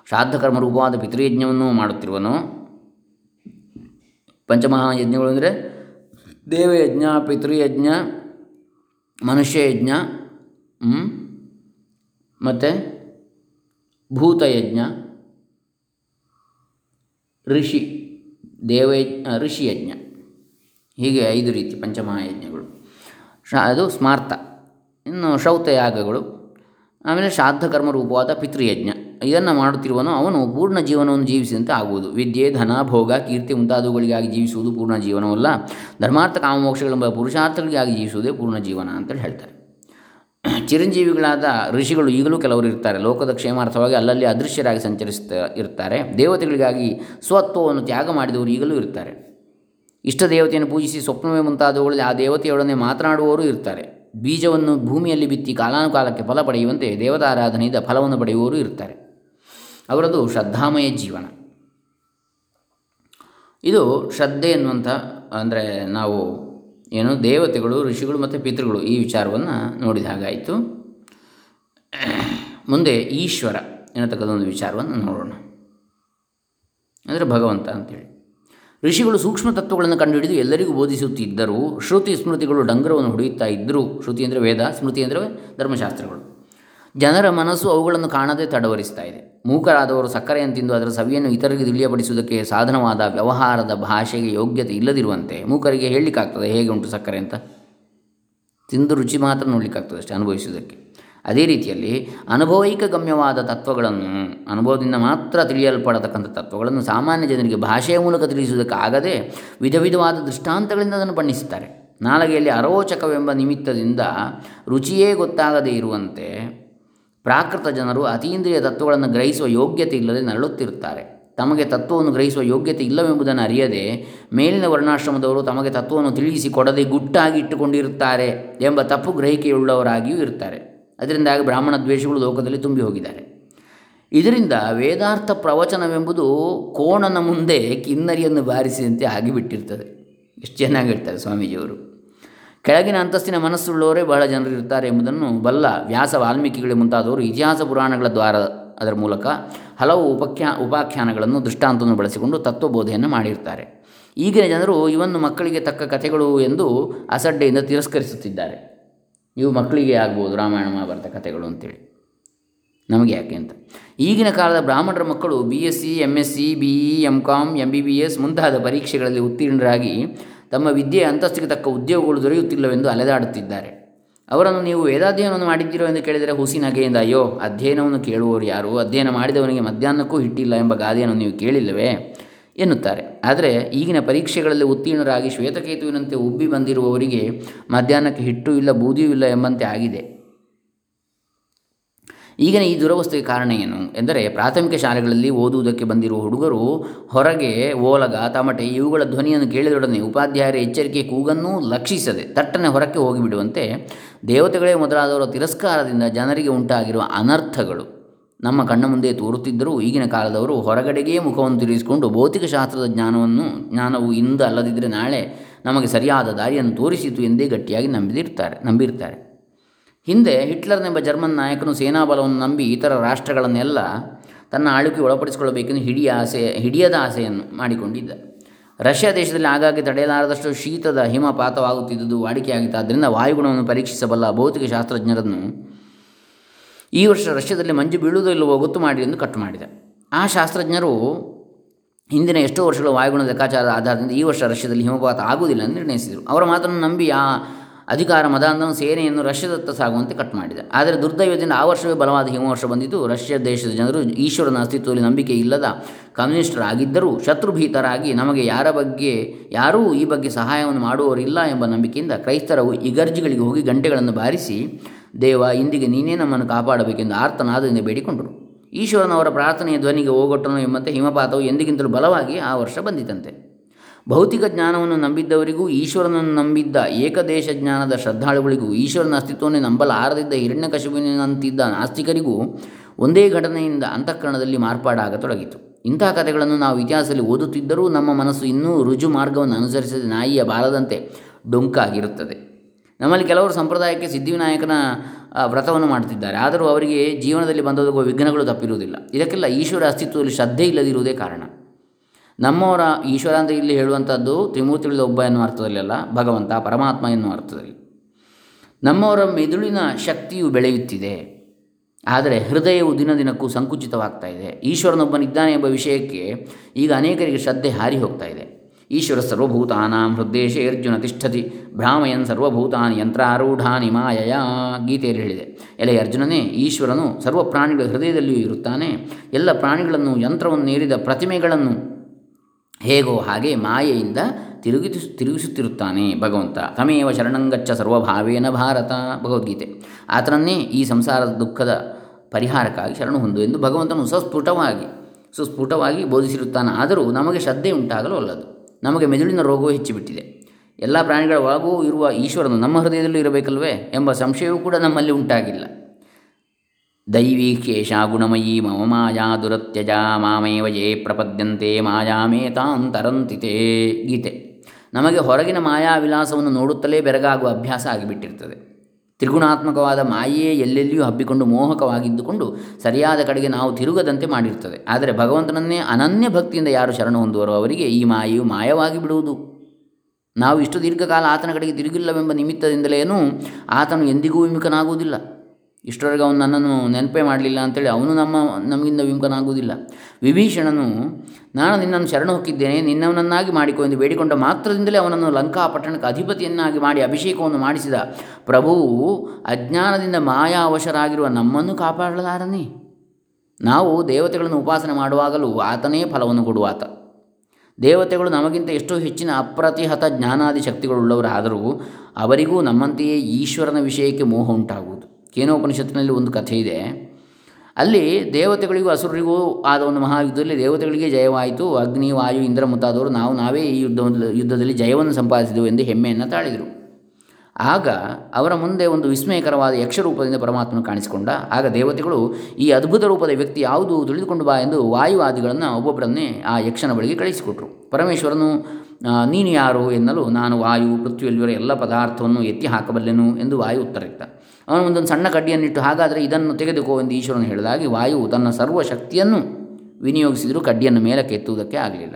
ಶ್ರಾದ್ದಕರ್ಮ ರೂಪವಾದ ಪಿತೃಯಜ್ಞವನ್ನು ಮಾಡುತ್ತಿರುವನು? ಪಂಚಮಹಾಯಜ್ಞಗಳು ಅಂದರೆ ದೇವಯಜ್ಞ, ಪಿತೃಯಜ್ಞ, ಮನುಷ್ಯಯಜ್ಞ ಮತ್ತು? ಭೂತಯಜ್ಞ, ಋಷಿ ದೇವಯಜ್ಞ ಋಷಿಯಜ್ಞ. ಹೀಗೆ ಐದು ರೀತಿ ಪಂಚಮಹಾಯಜ್ಞಗಳು. ಶ, ಅದು ಸ್ಮಾರ್ತ ಇನ್ನು ಶೌತಯಾಗಗಳು, ಆಮೇಲೆ ಶ್ರಾದ್ದಕರ್ಮ ರೂಪವಾದ ಪಿತೃಯಜ್ಞ. ಇದನ್ನು ಮಾಡುತ್ತಿರುವನು ಅವನು ಪೂರ್ಣ ಜೀವನವನ್ನು ಜೀವಿಸಿದಂತೆ ಆಗುವುದು. ವಿದ್ಯೆ, ಧನ, ಭೋಗ, ಕೀರ್ತಿ ಮುಂತಾದವುಗಳಿಗಾಗಿ ಜೀವಿಸುವುದು ಪೂರ್ಣ ಜೀವನವಲ್ಲ. ಧರ್ಮಾರ್ಥ ಕಾಮಮೋಕ್ಷಗಳೆಂಬ ಪುರುಷಾರ್ಥಗಳಿಗಾಗಿ ಜೀವಿಸುವುದೇ ಪೂರ್ಣ ಜೀವನ ಅಂತೇಳಿ ಹೇಳ್ತಾರೆ. ಚಿರಂಜೀವಿಗಳಾದ ಋಷಿಗಳು ಈಗಲೂ ಕೆಲವರು ಇರ್ತಾರೆ. ಲೋಕದ ಕ್ಷೇಮಾರ್ಥವಾಗಿ ಅಲ್ಲಲ್ಲಿ ಅದೃಶ್ಯರಾಗಿ ಸಂಚರಿಸ್ತಾ ಇರ್ತಾರೆ. ದೇವತೆಗಳಿಗಾಗಿ ಸ್ವತ್ವವನ್ನು ತ್ಯಾಗ ಮಾಡಿದವರು ಈಗಲೂ ಇರ್ತಾರೆ. ಇಷ್ಟ ದೇವತೆಯನ್ನು ಪೂಜಿಸಿ ಸ್ವಪ್ನವೇ ಮುಂತಾದವುಗಳಲ್ಲಿ ಆ ದೇವತೆಯೊಡನೆ ಮಾತನಾಡುವವರು ಇರ್ತಾರೆ. ಬೀಜವನ್ನು ಭೂಮಿಯಲ್ಲಿ ಬಿತ್ತಿ ಕಾಲಾನುಕಾಲಕ್ಕೆ ಫಲ ಪಡೆಯುವಂತೆ ದೇವತಾರಾಧನೆಯಿಂದ ಫಲವನ್ನು ಪಡೆಯುವವರು ಇರ್ತಾರೆ. ಅವರದು ಶ್ರದ್ಧಾಮಯ ಜೀವನ. ಇದು ಶ್ರದ್ಧೆ ಎನ್ನುವಂಥ, ಅಂದರೆ ನಾವು ಏನು ದೇವತೆಗಳು, ಋಷಿಗಳು ಮತ್ತು ಪಿತೃಗಳು ಈ ವಿಚಾರವನ್ನು ನೋಡಿದ ಹಾಗಾಯಿತು. ಮುಂದೆ ಈಶ್ವರ ಎನ್ನತಕ್ಕಂಥ ಒಂದು ವಿಚಾರವನ್ನು ನೋಡೋಣ. ಅಂದರೆ ಭಗವಂತ ಅಂತೇಳಿ. ಋಷಿಗಳು ಸೂಕ್ಷ್ಮ ತತ್ವಗಳನ್ನು ಕಂಡುಹಿಡಿದು ಎಲ್ಲರಿಗೂ ಬೋಧಿಸುತ್ತಿದ್ದರು ಶ್ರುತಿ ಸ್ಮೃತಿಗಳು ಡಂಗರವನ್ನು ಹೊಡೆಯುತ್ತಾ ಇದ್ದರು. ಶ್ರುತಿ ಅಂದರೆ ವೇದ, ಸ್ಮೃತಿ ಅಂದರೆ ಧರ್ಮಶಾಸ್ತ್ರಗಳು. ಜನರ ಮನಸ್ಸು ಅವುಗಳನ್ನು ಕಾಣದೆ ತಡವರಿಸ್ತಾ ಇದೆ. ಮೂಕರಾದವರು ಸಕ್ಕರೆಯನ್ನು ತಿಂದು ಅದರ ಸವಿಯನ್ನು ಇತರರಿಗೆ ತಿಳಿಯಪಡಿಸುವುದಕ್ಕೆ ಸಾಧನವಾದ ವ್ಯವಹಾರದ ಭಾಷೆಗೆ ಯೋಗ್ಯತೆ ಇಲ್ಲದಿರುವಂತೆ ಮೂಕರಿಗೆ ಹೇಳಲಿಕ್ಕಾಗ್ತದೆ. ಹೇಗೆ ಉಂಟು ಸಕ್ಕರೆ ಅಂತ? ತಿಂದು ರುಚಿ ಮಾತ್ರ ನೋಡಲಿಕ್ಕಾಗ್ತದೆ ಅಷ್ಟೇ ಅನುಭವಿಸುವುದಕ್ಕೆ. ಅದೇ ರೀತಿಯಲ್ಲಿ ಅನುಭವೈಕ ಗಮ್ಯವಾದ ತತ್ವಗಳನ್ನು, ಅನುಭವದಿಂದ ಮಾತ್ರ ತಿಳಿಯಲ್ಪಡತಕ್ಕಂಥ ತತ್ವಗಳನ್ನು ಸಾಮಾನ್ಯ ಜನರಿಗೆ ಭಾಷೆಯ ಮೂಲಕ ತಿಳಿಸುವುದಕ್ಕಾಗದೆ ವಿಧ ವಿಧವಾದ ದೃಷ್ಟಾಂತಗಳಿಂದ ಅದನ್ನು ಬಣ್ಣಿಸುತ್ತಾರೆ. ನಾಲಗೆಯಲ್ಲಿ ಅರೋಚಕವೆಂಬ ನಿಮಿತ್ತದಿಂದ ರುಚಿಯೇ ಗೊತ್ತಾಗದೇ ಇರುವಂತೆ ಪ್ರಾಕೃತ ಜನರು ಅತೀಂದ್ರಿಯ ತತ್ವಗಳನ್ನು ಗ್ರಹಿಸುವ ಯೋಗ್ಯತೆ ಇಲ್ಲದೆ ನರಳುತ್ತಿರುತ್ತಾರೆ. ತಮಗೆ ತತ್ವವನ್ನು ಗ್ರಹಿಸುವ ಯೋಗ್ಯತೆ ಇಲ್ಲವೆಂಬುದನ್ನು ಅರಿಯದೆ ಮೇಲಿನ ವರ್ಣಾಶ್ರಮದವರು ತಮಗೆ ತತ್ವವನ್ನು ತಿಳಿಸಿ ಕೊಡದೆ ಗುಟ್ಟಾಗಿ ಇಟ್ಟುಕೊಂಡಿರುತ್ತಾರೆ ಎಂಬ ತಪ್ಪು ಗ್ರಹಿಕೆಯುಳ್ಳವರಾಗಿಯೂ ಇರ್ತಾರೆ ಅದರಿಂದಾಗಿ ಬ್ರಾಹ್ಮಣ ದ್ವೇಷಗಳು ಲೋಕದಲ್ಲಿ ತುಂಬಿ ಹೋಗಿದ್ದಾರೆ. ಇದರಿಂದ ವೇದಾರ್ಥ ಪ್ರವಚನವೆಂಬುದು ಕೋಣನ ಮುಂದೆ ಕಿನ್ನರಿಯನ್ನು ಬಾರಿಸಿದಂತೆ ಆಗಿಬಿಟ್ಟಿರ್ತದೆ. ಎಷ್ಟು ಚೆನ್ನಾಗಿ ಹೇಳ್ತಾರೆ ಸ್ವಾಮೀಜಿಯವರು. ಕೆಳಗಿನ ಅಂತಸ್ತಿನ ಮನಸ್ಸುಳ್ಳವರೇ ಬಹಳ ಜನರು ಇರ್ತಾರೆ ಎಂಬುದನ್ನು ಬಲ್ಲ ವ್ಯಾಸ ವಾಲ್ಮೀಕಿಗಳೇ ಮುಂತಾದವರು ಇತಿಹಾಸ ಪುರಾಣಗಳ ದ್ವಾರ ಅದರ ಮೂಲಕ ಹಲವು ಉಪಖ್ಯಾ ಉಪಾಖ್ಯಾನಗಳನ್ನು ದೃಷ್ಟಾಂತವನ್ನು ಬಳಸಿಕೊಂಡು ತತ್ವಬೋಧೆಯನ್ನು ಮಾಡಿರ್ತಾರೆ. ಈಗಿನ ಜನರು ಇವನ್ನು ಮಕ್ಕಳಿಗೆ ತಕ್ಕ ಕಥೆಗಳು ಎಂದು ಅಸಡ್ಡೆಯಿಂದ ತಿರಸ್ಕರಿಸುತ್ತಿದ್ದಾರೆ. ಇವು ಮಕ್ಕಳಿಗೆ ಆಗ್ಬೋದು ರಾಮಾಯಣ ಮಹಾಭಾರತ ಕಥೆಗಳು ಅಂತೇಳಿ. ನಮಗೆ ಯಾಕೆ ಅಂತ. ಈಗಿನ ಕಾಲದ ಬ್ರಾಹ್ಮಣರ ಮಕ್ಕಳು B S C M S C B E M com M B B S ಮುಂತಾದ ಪರೀಕ್ಷೆಗಳಲ್ಲಿ ಉತ್ತೀರ್ಣರಾಗಿ ತಮ್ಮ ವಿದ್ಯೆಯ ಅಂತಸ್ತಿಗೆ ತಕ್ಕ ಉದ್ಯೋಗಗಳು ದೊರೆಯುತ್ತಿಲ್ಲವೆಂದು ಅಲೆದಾಡುತ್ತಿದ್ದಾರೆ. ಅವರನ್ನು ನೀವು ವೇದಾಧ್ಯಯನವನ್ನು ಮಾಡಿದ್ದೀರೋ ಎಂದು ಕೇಳಿದರೆ ಹುಸಿ ನಗೆಯಿಂದ, ಅಯ್ಯೋ, ಅಧ್ಯಯನವನ್ನು ಕೇಳುವವರು ಯಾರು? ಅಧ್ಯಯನ ಮಾಡಿದವನಿಗೆ ಮಧ್ಯಾಹ್ನಕ್ಕೂ ಹಿಟ್ಟಿಲ್ಲ ಎಂಬ ಗಾದೆಯನ್ನು ನೀವು ಕೇಳಿಲ್ಲವೇ? ಎನ್ನುತ್ತಾರೆ. ಆದರೆ ಈಗಿನ ಪರೀಕ್ಷೆಗಳಲ್ಲಿ ಉತ್ತೀರ್ಣರಾಗಿ ಶ್ವೇತಕೇತುವಿನಂತೆ ಉಬ್ಬಿ ಬಂದಿರುವವರಿಗೆ ಮಧ್ಯಾಹ್ನಕ್ಕೆ ಹಿಟ್ಟು ಇಲ್ಲ, ಬೂದಿಯೂ ಇಲ್ಲ ಎಂಬಂತೆ ಆಗಿದೆ. ಈಗಿನ ಈ ದುರವಸ್ಥೆಗೆ ಕಾರಣ ಏನು? ಎಂದರೆ ಪ್ರಾಥಮಿಕ ಶಾಲೆಗಳಲ್ಲಿ ಓದುವುದಕ್ಕೆ ಬಂದಿರುವ ಹುಡುಗರು ಹೊರಗೆ ಓಲಗ, ತಮಟೆ, ಇವುಗಳ ಧ್ವನಿಯನ್ನು ಕೇಳಿದೊಡನೆ ಉಪಾಧ್ಯಾಯರ ಎಚ್ಚರಿಕೆ ಕೂಗನ್ನೂ ಲಕ್ಷಿಸದೆ ತಟ್ಟನೆ ಹೊರಕ್ಕೆ ಹೋಗಿಬಿಡುವಂತೆ ದೇವತೆಗಳೇ ಮೊದಲಾದವರ ತಿರಸ್ಕಾರದಿಂದ ಜನರಿಗೆ ಉಂಟಾಗಿರುವ ಅನರ್ಥಗಳು. ನಮ್ಮ ಕಣ್ಣ ಮುಂದೆ ತೋರುತ್ತಿದ್ದರೂ ಈಗಿನ ಕಾಲದವರು ಹೊರಗಡೆಗೇ ಮುಖವನ್ನು ತಿರುಗಿಸಿಕೊಂಡು ಭೌತಿಕ ಶಾಸ್ತ್ರದ ಜ್ಞಾನವನ್ನು, ಜ್ಞಾನವು ಇಂದು ಅಲ್ಲದಿದ್ದರೆ ನಾಳೆ ನಮಗೆ ಸರಿಯಾದ ದಾರಿಯನ್ನು ತೋರಿಸಿತು ಎಂದೇ ಗಟ್ಟಿಯಾಗಿ ನಂಬಿದಿರ್ತಾರೆ, ನಂಬಿರ್ತಾರೆ. ಹಿಂದೆ ಹಿಟ್ಲರ್ನೆಂಬ ಜರ್ಮನ್ ನಾಯಕನು ಸೇನಾಬಲವನ್ನು ನಂಬಿ ಇತರ ರಾಷ್ಟ್ರಗಳನ್ನೆಲ್ಲ ತನ್ನ ಆಳ್ವಿಕೆ ಒಳಪಡಿಸಿಕೊಳ್ಳಬೇಕೆಂದು ಹಿಡಿಯ ಆಸೆ, ಹಿಡಿಯದ ಆಸೆಯನ್ನು ಮಾಡಿಕೊಂಡಿದ್ದ. ರಷ್ಯಾ ದೇಶದಲ್ಲಿ ಆಗಾಗ್ಗೆ ತಡೆಯಲಾರದಷ್ಟು ಶೀತದ ಹಿಮಪಾತವಾಗುತ್ತಿದ್ದುದು ವಾಡಿಕೆಯಾಗಿತ್ತು ಆದ್ದರಿಂದ ವಾಯುಗುಣವನ್ನು ಪರೀಕ್ಷಿಸಬಲ್ಲ ಭೌತಿಕ ಶಾಸ್ತ್ರಜ್ಞರನ್ನು ಈ ವರ್ಷ ರಷ್ಯಾದಲ್ಲಿ ಮಂಜು ಬೀಳುವುದೋ ಇಲ್ಲವೋ ಗೊತ್ತು ಮಾಡಿ ಎಂದು ಕಟ್ಟು ಮಾಡಿದ. ಆ ಶಾಸ್ತ್ರಜ್ಞರು ಹಿಂದಿನ ಎಷ್ಟೋ ವರ್ಷಗಳ ವಾಯುಗುಣ ಲೆಕ್ಕಾಚಾರದ ಆಧಾರದಿಂದ ಈ ವರ್ಷ ರಷ್ಯಾದಲ್ಲಿ ಹಿಮಪಾತ ಆಗುವುದಿಲ್ಲ ಎಂದು ನಿರ್ಣಯಿಸಿದರು. ಅವರ ಮಾತನ್ನು ನಂಬಿ ಆ ಅಧಿಕಾರ ಮದಾಂಧನು ಸೇನೆಯನ್ನು ರಷ್ಯಾದತ್ತ ಸಾಗುವಂತೆ ಕಟ್ ಮಾಡಿದ. ಆದರೆ ದುರ್ದೈವದಿಂದ ಆ ವರ್ಷವೇ ಬಲವಾದ ಹಿಮವರ್ಷ ಬಂದಿತು ರಷ್ಯಾ ದೇಶದ ಜನರು ಈಶ್ವರನ ಅಸ್ತಿತ್ವದಲ್ಲಿ ನಂಬಿಕೆ ಇಲ್ಲದ ಕಮ್ಯುನಿಸ್ಟರಾಗಿದ್ದರೂ ಶತ್ರುಭೀತರಾಗಿ ನಮಗೆ ಯಾರ ಬಗ್ಗೆ, ಯಾರೂ ಈ ಬಗ್ಗೆ ಸಹಾಯವನ್ನು ಮಾಡುವವರಿಲ್ಲ ಎಂಬ ನಂಬಿಕೆಯಿಂದ ಕ್ರೈಸ್ತರ ಇಗರ್ಜಿಗಳಿಗೆ ಹೋಗಿ ಗಂಟೆಗಳನ್ನು ಬಾರಿಸಿ, ದೇವ, ಇಂದಿಗೆ ನೀನೇ ನಮ್ಮನ್ನು ಕಾಪಾಡಬೇಕೆಂದು ಆರ್ತನಾದದಿಂದ ಬೇಡಿಕೊಂಡರು. ಈಶ್ವರನವರ ಪ್ರಾರ್ಥನೆಯ ಧ್ವನಿಗೆ ಹೋಗೊಟ್ಟನು ಎಂಬಂತೆ ಹಿಮಪಾತವು ಎಂದಿಗಿಂತಲೂ ಬಲವಾಗಿ ಆ ವರ್ಷ ಬಂದಿತಂತೆ. ಭೌತಿಕ ಜ್ಞಾನವನ್ನು ನಂಬಿದ್ದವರಿಗೂ ಈಶ್ವರನನ್ನು ನಂಬಿದ್ದ ಏಕದೇಶ ಜ್ಞಾನದ ಶ್ರದ್ಧಾಳುಗಳಿಗೂ ಈಶ್ವರನ ಅಸ್ತಿತ್ವವನ್ನೇ ನಂಬಲಾರದಿದ್ದ ಹಿರಣ್ಯಕಶಿಪುವಿನಂತಿದ್ದ ನಾಸ್ತಿಕರಿಗೂ ಒಂದೇ ಘಟನೆಯಿಂದ ಅಂತಃಕರಣದಲ್ಲಿ ಮಾರ್ಪಾಡಾಗತೊಡಗಿತು. ಇಂತಹ ಕಥೆಗಳನ್ನು ನಾವು ಇತಿಹಾಸದಲ್ಲಿ ಓದುತ್ತಿದ್ದರೂ ನಮ್ಮ ಮನಸ್ಸು ಇನ್ನೂ ರುಜು ಮಾರ್ಗವನ್ನು ಅನುಸರಿಸಿದ ನಾಯಿಯ ಬಾಲದಂತೆ ಡೊಂಕಾಗಿರುತ್ತದೆ. ನಮ್ಮಲ್ಲಿ ಕೆಲವರು ಸಂಪ್ರದಾಯಕ್ಕೆ ಸಿದ್ಧಿವಿನಾಯಕನ ವ್ರತವನ್ನು ಮಾಡುತ್ತಿದ್ದಾರೆ. ಆದರೂ ಅವರಿಗೆ ಜೀವನದಲ್ಲಿ ಬಂದೊದಗುವ ವಿಘ್ನಗಳು ತಪ್ಪಿರುವುದಿಲ್ಲ. ಇದಕ್ಕೆಲ್ಲ ಈಶ್ವರ ಅಸ್ತಿತ್ವದಲ್ಲಿ ಶ್ರದ್ಧೆ ಇಲ್ಲದಿರುವುದೇ ಕಾರಣ. ನಮ್ಮವರ ಈಶ್ವರ ಅಂತ ಇಲ್ಲಿ ಹೇಳುವಂಥದ್ದು ತ್ರಿಮೂರ್ತಿಗಳ ಒಬ್ಬ ಎನ್ನುವ ಅರ್ಥದಲ್ಲಿ ಅಲ್ಲ, ಭಗವಂತ, ಪರಮಾತ್ಮ ಎನ್ನುವ ಅರ್ಥದಲ್ಲಿ. ನಮ್ಮವರ ಮೆದುಳಿನ ಶಕ್ತಿಯು ಬೆಳೆಯುತ್ತಿದೆ. ಆದರೆ ಹೃದಯವು ದಿನ ದಿನಕ್ಕೂ ಸಂಕುಚಿತವಾಗ್ತಾ ಇದೆ. ಈಶ್ವರನೊಬ್ಬನಿದ್ದಾನೆ ಎಂಬ ವಿಷಯಕ್ಕೆ ಈಗ ಅನೇಕರಿಗೆ ಶ್ರದ್ಧೆ ಹಾರಿ ಹೋಗ್ತಾ ಇದೆ. ಈಶ್ವರ ಸರ್ವಭೂತಾನಾಂ ಹೃದ್ದೇಶೇ ಅರ್ಜುನ ತಿಷ್ಠತಿ ಭ್ರಾಮಯನ್ ಸರ್ವಭೂತಾನಿ ಯಂತ್ರಾರೂಢಾನಿ ಮಾಯಯ ಗೀತೆಯಲ್ಲಿ ಹೇಳಿದೆ. ಎಲೆ ಅರ್ಜುನನೇ, ಈಶ್ವರನು ಸರ್ವ ಪ್ರಾಣಿಗಳ ಹೃದಯದಲ್ಲಿಯೂ ಇರುತ್ತಾನೆ. ಎಲ್ಲ ಪ್ರಾಣಿಗಳನ್ನು ಯಂತ್ರವನ್ನು ಏರಿದ ಪ್ರತಿಮೆಗಳನ್ನು ಹೇಗೋ ಹಾಗೆ ಮಾಯೆಯಿಂದ ತಿರುಗಿ ತಿರುಗಿಸುತ್ತಿರುತ್ತಾನೆ ಭಗವಂತ. ತಮೇವ ಶರಣಂಗಚ್ಚ ಸರ್ವಭಾವೇನ ಭಾರತ, ಭಗವದ್ಗೀತೆ. ಆತನನ್ನೇ ಈ ಸಂಸಾರದ ದುಃಖದ ಪರಿಹಾರಕ್ಕಾಗಿ ಶರಣು ಹೊಂದು ಎಂದು ಭಗವಂತನು ಸುಸ್ಫುಟವಾಗಿ ಸುಸ್ಫುಟವಾಗಿ ಬೋಧಿಸಿರುತ್ತಾನೆ. ಆದರೂ ನಮಗೆ ಶ್ರದ್ಧೆ ಉಂಟಾಗಲು ಅಲ್ಲದು. ನಮಗೆ ಮೆದುಳಿನ ರೋಗವೂ ಹೆಚ್ಚಿಬಿಟ್ಟಿದೆ. ಎಲ್ಲ ಪ್ರಾಣಿಗಳ ಒಳಗೂ ಇರುವ ಈಶ್ವರನು ನಮ್ಮ ಹೃದಯದಲ್ಲೂ ಇರಬೇಕಲ್ವೇ ಎಂಬ ಸಂಶಯವೂ ಕೂಡ ನಮ್ಮಲ್ಲಿ ಉಂಟಾಗಿಲ್ಲ. ದೈವೀಕೇಶ ಗುಣಮಯೀ ಮಮ ಮಾಯಾ ದುರತ್ಯಜ ಮಾಮೇವ ಯೇ ಪ್ರಪದ್ಯಂತೆ ಮಾಯಾಮೇತಾಂ ತರಂತಿತೆ ಗೀತೆ. ನಮಗೆ ಹೊರಗಿನ ಮಾಯಾ ವಿಲಾಸವನ್ನು ನೋಡುತ್ತಲೇ ಬೆರಗಾಗುವ ಅಭ್ಯಾಸ ಆಗಿಬಿಟ್ಟಿರ್ತದೆ. ತ್ರಿಗುಣಾತ್ಮಕವಾದ ಮಾಯೆಯೇ ಎಲ್ಲೆಲ್ಲಿಯೂ ಹಬ್ಬಿಕೊಂಡು ಮೋಹಕವಾಗಿದ್ದುಕೊಂಡು ಸರಿಯಾದ ಕಡೆಗೆ ನಾವು ತಿರುಗದಂತೆ ಮಾಡಿರ್ತದೆ. ಆದರೆ ಭಗವಂತನನ್ನೇ ಅನನ್ಯ ಭಕ್ತಿಯಿಂದ ಯಾರು ಶರಣ ಹೊಂದುವರೋ ಅವರಿಗೆ ಈ ಮಾಯೆಯು ಮಾಯವಾಗಿ ಬಿಡುವುದು. ನಾವು ಇಷ್ಟು ದೀರ್ಘಕಾಲ ಆತನ ಕಡೆಗೆ ತಿರುಗಿಲ್ಲವೆಂಬ ನಿಮಿತ್ತದಿಂದಲೇನೂ ಆತನು ಎಂದಿಗೂ ವಿಮುಖನಾಗುವುದಿಲ್ಲ. ಇಷ್ಟರವರೆಗೆ ಅವನು ನನ್ನನ್ನು ನೆನಪೇ ಮಾಡಲಿಲ್ಲ ಅಂತೇಳಿ ಅವನು ನಮ್ಮ, ನಮಗಿಂದ ವಿಮುಖನಾಗುವುದಿಲ್ಲ. ವಿಭೀಷಣನು, ನಾನು ನಿನ್ನನ್ನು ಶರಣ ಹೊಕ್ಕಿದ್ದೇನೆ, ನಿನ್ನವನನ್ನಾಗಿ ಮಾಡಿಕೊ ಎಂದು ಬೇಡಿಕೊಂಡ ಮಾತ್ರದಿಂದಲೇ ಅವನನ್ನು ಲಂಕಾ ಪಟ್ಟಣಕ್ಕೆ ಅಧಿಪತಿಯನ್ನಾಗಿ ಮಾಡಿ ಅಭಿಷೇಕವನ್ನು ಮಾಡಿಸಿದ. ಪ್ರಭುವು ಅಜ್ಞಾನದಿಂದ ಮಾಯಾವಶರಾಗಿರುವ ನಮ್ಮನ್ನು ಕಾಪಾಡಲಾರನೇ. ನಾವು ದೇವತೆಗಳನ್ನು ಉಪಾಸನೆ ಮಾಡುವಾಗಲೂ ಆತನೇ ಫಲವನ್ನು ಕೊಡುವಾತ ದೇವತೆಗಳು ನಮಗಿಂತ ಎಷ್ಟೋ ಹೆಚ್ಚಿನ ಅಪ್ರತಿಹತ ಜ್ಞಾನಾದಿ ಶಕ್ತಿಗಳುಳ್ಳವರಾದರೂ ಅವರಿಗೂ ನಮ್ಮಂತೆಯೇ ಈಶ್ವರನ ವಿಷಯಕ್ಕೆ ಮೋಹ ಉಂಟಾಗುವುದು. ಕೇನೋಪನಿಷತ್ತಿನಲ್ಲಿ ಒಂದು ಕಥೆ ಇದೆ. ಅಲ್ಲಿ ದೇವತೆಗಳಿಗೂ ಅಸುರರಿಗೂ ಆದ ಒಂದು ಮಹಾಯುದ್ಧದಲ್ಲಿ ದೇವತೆಗಳಿಗೆ ಜಯವಾಯಿತು. ಅಗ್ನಿ, ವಾಯು, ಇಂದ್ರ ಮುಂತಾದವರು ನಾವು ನಾವೇ ಈ ಯುದ್ಧ ಯುದ್ಧದಲ್ಲಿ ಜಯವನ್ನು ಸಂಪಾದಿಸಿದೆವು ಎಂದು ಹೆಮ್ಮೆಯನ್ನು ತಾಳಿದರು. ಆಗ ಅವರ ಮುಂದೆ ಒಂದು ವಿಸ್ಮಯಕರವಾದ ಯಕ್ಷರೂಪದಿಂದ ಪರಮಾತ್ಮನು ಕಾಣಿಸಿಕೊಂಡ. ಆಗ ದೇವತೆಗಳು, ಈ ಅದ್ಭುತ ರೂಪದ ವ್ಯಕ್ತಿ ಯಾವುದು ತಿಳಿದುಕೊಂಡು ಬಾ ಎಂದು ವಾಯುವಾದಿಗಳನ್ನು ಒಬ್ಬೊಬ್ಬರನ್ನೇ ಆ ಯಕ್ಷನ ಬಳಿಗೆ ಕಳಿಸಿಕೊಟ್ರು. ಪರಮೇಶ್ವರನು ನೀನು ಯಾರು? ಎನ್ನಲು, ನಾನು ವಾಯು, ಪೃಥ್ವಿಯಲ್ಲಿರುವ ಎಲ್ಲ ಪದಾರ್ಥವನ್ನು ಎತ್ತಿ ಹಾಕಬಲ್ಲೆನು? ಎಂದು ವಾಯು ಉತ್ತರಿತ್ತ ಅವನು ಒಂದೊಂದು ಸಣ್ಣ ಕಡ್ಡಿಯನ್ನಿಟ್ಟು ಹಾಗಾದರೆ ಇದನ್ನು ತೆಗೆದುಕೋ ಎಂದು ಈಶ್ವರನು ಹೇಳಿದಾಗಿ ವಾಯುವು ತನ್ನ ಸರ್ವ ಶಕ್ತಿಯನ್ನು ವಿನಿಯೋಗಿಸಿದರೂ ಕಡ್ಡಿಯನ್ನು ಮೇಲಕ್ಕೆ ಎತ್ತುವುದಕ್ಕೆ ಆಗಲಿಲ್ಲ.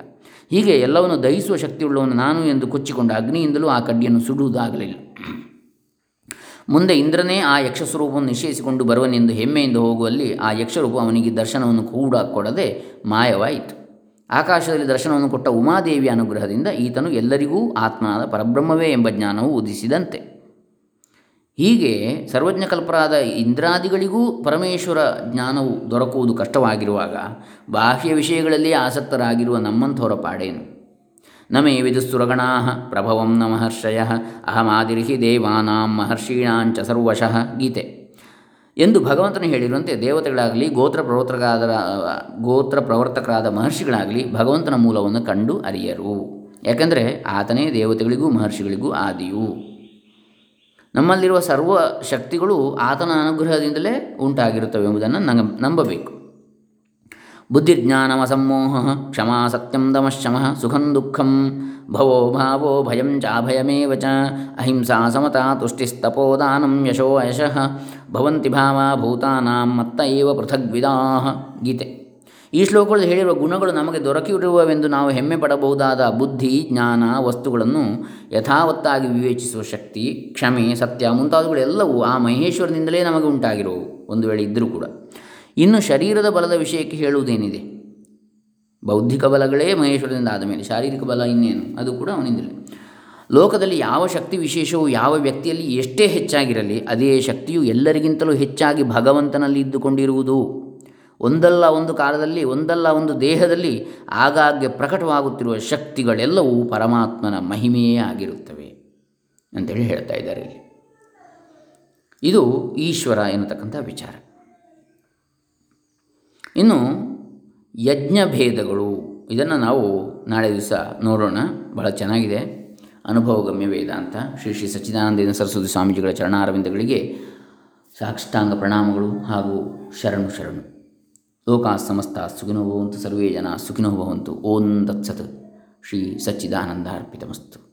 ಹೀಗೆ ಎಲ್ಲವನ್ನು ದಹಿಸುವ ಶಕ್ತಿಯುಳ್ಳವನು ನಾನು ಎಂದು ಕೊಚ್ಚಿಕೊಂಡ ಅಗ್ನಿಯಿಂದಲೂ ಆ ಕಡ್ಡಿಯನ್ನು ಸುಡುವುದಾಗಲಿಲ್ಲ. ಮುಂದೆ ಇಂದ್ರನೇ ಆ ಯಕ್ಷಸ್ವರೂಪವನ್ನು ನಿಶ್ಚಯಿಸಿಕೊಂಡು ಬರುವನೆಂದು ಹೆಮ್ಮೆಯಿಂದ ಹೋಗುವಲ್ಲಿ ಆ ಯಕ್ಷರೂಪ ಅವನಿಗೆ ದರ್ಶನವನ್ನು ಕೂಡ ಕೊಡದೆ ಮಾಯವಾಯಿತು. ಆಕಾಶದಲ್ಲಿ ದರ್ಶನವನ್ನು ಕೊಟ್ಟ ಉಮಾದೇವಿಯ ಅನುಗ್ರಹದಿಂದ ಈತನು ಎಲ್ಲರಿಗೂ ಆತ್ಮನಾದ ಪರಬ್ರಹ್ಮವೇ ಎಂಬ ಜ್ಞಾನವು ಉದಿಸಿದಂತೆ. ಹೀಗೆ ಸರ್ವಜ್ಞಕಲ್ಪರಾದ ಇಂದ್ರಾದಿಗಳಿಗೂ ಪರಮೇಶ್ವರ ಜ್ಞಾನವು ದೊರಕುವುದು ಕಷ್ಟವಾಗಿರುವಾಗ ಬಾಹ್ಯ ವಿಷಯಗಳಲ್ಲಿ ಆಸಕ್ತರಾಗಿರುವ ನಮ್ಮಂಥವರ ಪಾಡೇನು? ನಮೇ ವಿದುಸ್ತುರಗಣಾ ಪ್ರಭವಂ ನ ಮಹರ್ಷಯ ಅಹಮಾದಿರ್ಹಿ ದೇವಾನಾಂ ಮಹರ್ಷೀಣಾಂಚ ಸರ್ವಶಃ ಗೀತೆ. ಎಂದು ಭಗವಂತನು ಹೇಳಿರುವಂತೆ ದೇವತೆಗಳಾಗಲಿ, ಗೋತ್ರ ಪ್ರವರ್ತಕರಾದ ಗೋತ್ರ ಪ್ರವರ್ತಕರಾದ ಮಹರ್ಷಿಗಳಾಗಲಿ ಭಗವಂತನ ಮೂಲವನ್ನು ಕಂಡು ಅರಿಯರು. ಯಾಕೆಂದರೆ ಆತನೇ ದೇವತೆಗಳಿಗೂ ಮಹರ್ಷಿಗಳಿಗೂ ಆದಿಯು. ನಮ್ಮಲ್ಲಿರುವ ಸರ್ವ ಶಕ್ತಿಗಳು ಆತನ ಅನುಗ್ರಹದಿಂದಲೇ ಉಂಟಾಗಿರುತ್ತವೆ ಎಂಬುದನ್ನು ನಂಬಬೇಕು. ಬುದ್ಧಿಜ್ಞಾನಮಸಮ್ಮೋಹ ಕ್ಷಮಾ ಸತ್ಯಂ ದಮಶಮಃ ಸುಖಂ ದುಃಖಂ ಭವೋ ಭಾವೋ ಭಯಂ ಚಾಭಯಮೇವ ಚ ಅಹಿಂಸಾ ಸಮತಾ ತುಷ್ಟಿಸ್ತಪೋದಾನಂ ಯಶೋ ಯಶಃ ಭವಂತಿ ಭಾವ ಭೂತಾನಾಂ ಮತ್ತ ಏವ ಪೃಥಗ್ವಿದಾ ಗೀತೆ. ಈ ಶ್ಲೋಕಗಳಲ್ಲಿ ಹೇಳಿರುವ ಗುಣಗಳು ನಮಗೆ ದೊರಕಿರುವವೆಂದು ನಾವು ಹೆಮ್ಮೆ ಪಡಬಹುದಾದ ಬುದ್ಧಿ, ಜ್ಞಾನ, ವಸ್ತುಗಳನ್ನು ಯಥಾವತ್ತಾಗಿ ವಿವೇಚಿಸುವ ಶಕ್ತಿ, ಕ್ಷಮೆ, ಸತ್ಯ ಮುಂತಾದವುಗಳೆಲ್ಲವೂ ಆ ಮಹೇಶ್ವರನಿಂದಲೇ ನಮಗೆ ಉಂಟಾಗಿರುವವು ಒಂದು ವೇಳೆ ಇದ್ದರೂ ಕೂಡ. ಇನ್ನು ಶರೀರದ ಬಲದ ವಿಷಯಕ್ಕೆ ಹೇಳುವುದೇನಿದೆ? ಬೌದ್ಧಿಕ ಬಲಗಳೇ ಮಹೇಶ್ವರದಿಂದ ಆದ ಮೇಲೆ, ಶಾರೀರಿಕ ಬಲ ಇನ್ನೇನು? ಅದು ಕೂಡ ಅವನಿಂದಲೇ. ಲೋಕದಲ್ಲಿ ಯಾವ ಶಕ್ತಿ ವಿಶೇಷವು ಯಾವ ವ್ಯಕ್ತಿಯಲ್ಲಿ ಎಷ್ಟೇ ಹೆಚ್ಚಾಗಿರಲಿ, ಅದೇ ಶಕ್ತಿಯು ಎಲ್ಲರಿಗಿಂತಲೂ ಹೆಚ್ಚಾಗಿ ಭಗವಂತನಲ್ಲಿ ಇದ್ದುಕೊಂಡಿರುವುದು. ಒಂದಲ್ಲ ಒಂದು ಕಾಲದಲ್ಲಿ, ಒಂದಲ್ಲ ಒಂದು ದೇಹದಲ್ಲಿ ಆಗಾಗ್ಗೆ ಪ್ರಕಟವಾಗುತ್ತಿರುವ ಶಕ್ತಿಗಳೆಲ್ಲವೂ ಪರಮಾತ್ಮನ ಮಹಿಮೆಯೇ ಆಗಿರುತ್ತವೆ ಅಂತೇಳಿ ಹೇಳ್ತಾ ಇದ್ದಾರೆ ಇಲ್ಲಿ. ಇದು ಈಶ್ವರ ಎನ್ನತಕ್ಕಂಥ ವಿಚಾರ. ಇನ್ನು ಯಜ್ಞ ಭೇದಗಳು ಇದನ್ನು ನಾವು ನಾಳೆ ದಿವಸ ನೋಡೋಣ. ಭಾಳ ಚೆನ್ನಾಗಿದೆ. ಅನುಭವಗಮ್ಯ ವೇದಾಂತ, ಶ್ರೀ ಶ್ರೀ ಸಚ್ಚಿದಾನಂದ ಸರಸ್ವತಿ ಸ್ವಾಮೀಜಿಗಳ ಚರಣಾರವಿಂದಗಳಿಗೆ ಸಾಕ್ಷಾಂಗ ಪ್ರಣಾಮಗಳು ಹಾಗೂ ಶರಣು ಶರಣು. ಲೋಕ ಸುಖಿನೋ ಭವಂತು ಸರ್ವೇ ಜನ ಸುಖಿನೋ ಭವಂತು. ಓಂ ತತ್ಸತ್. ಶ್ರೀ ಸಚ್ಚಿದಾನಂದ ಅರ್ಪಿತಮಸ್ತು.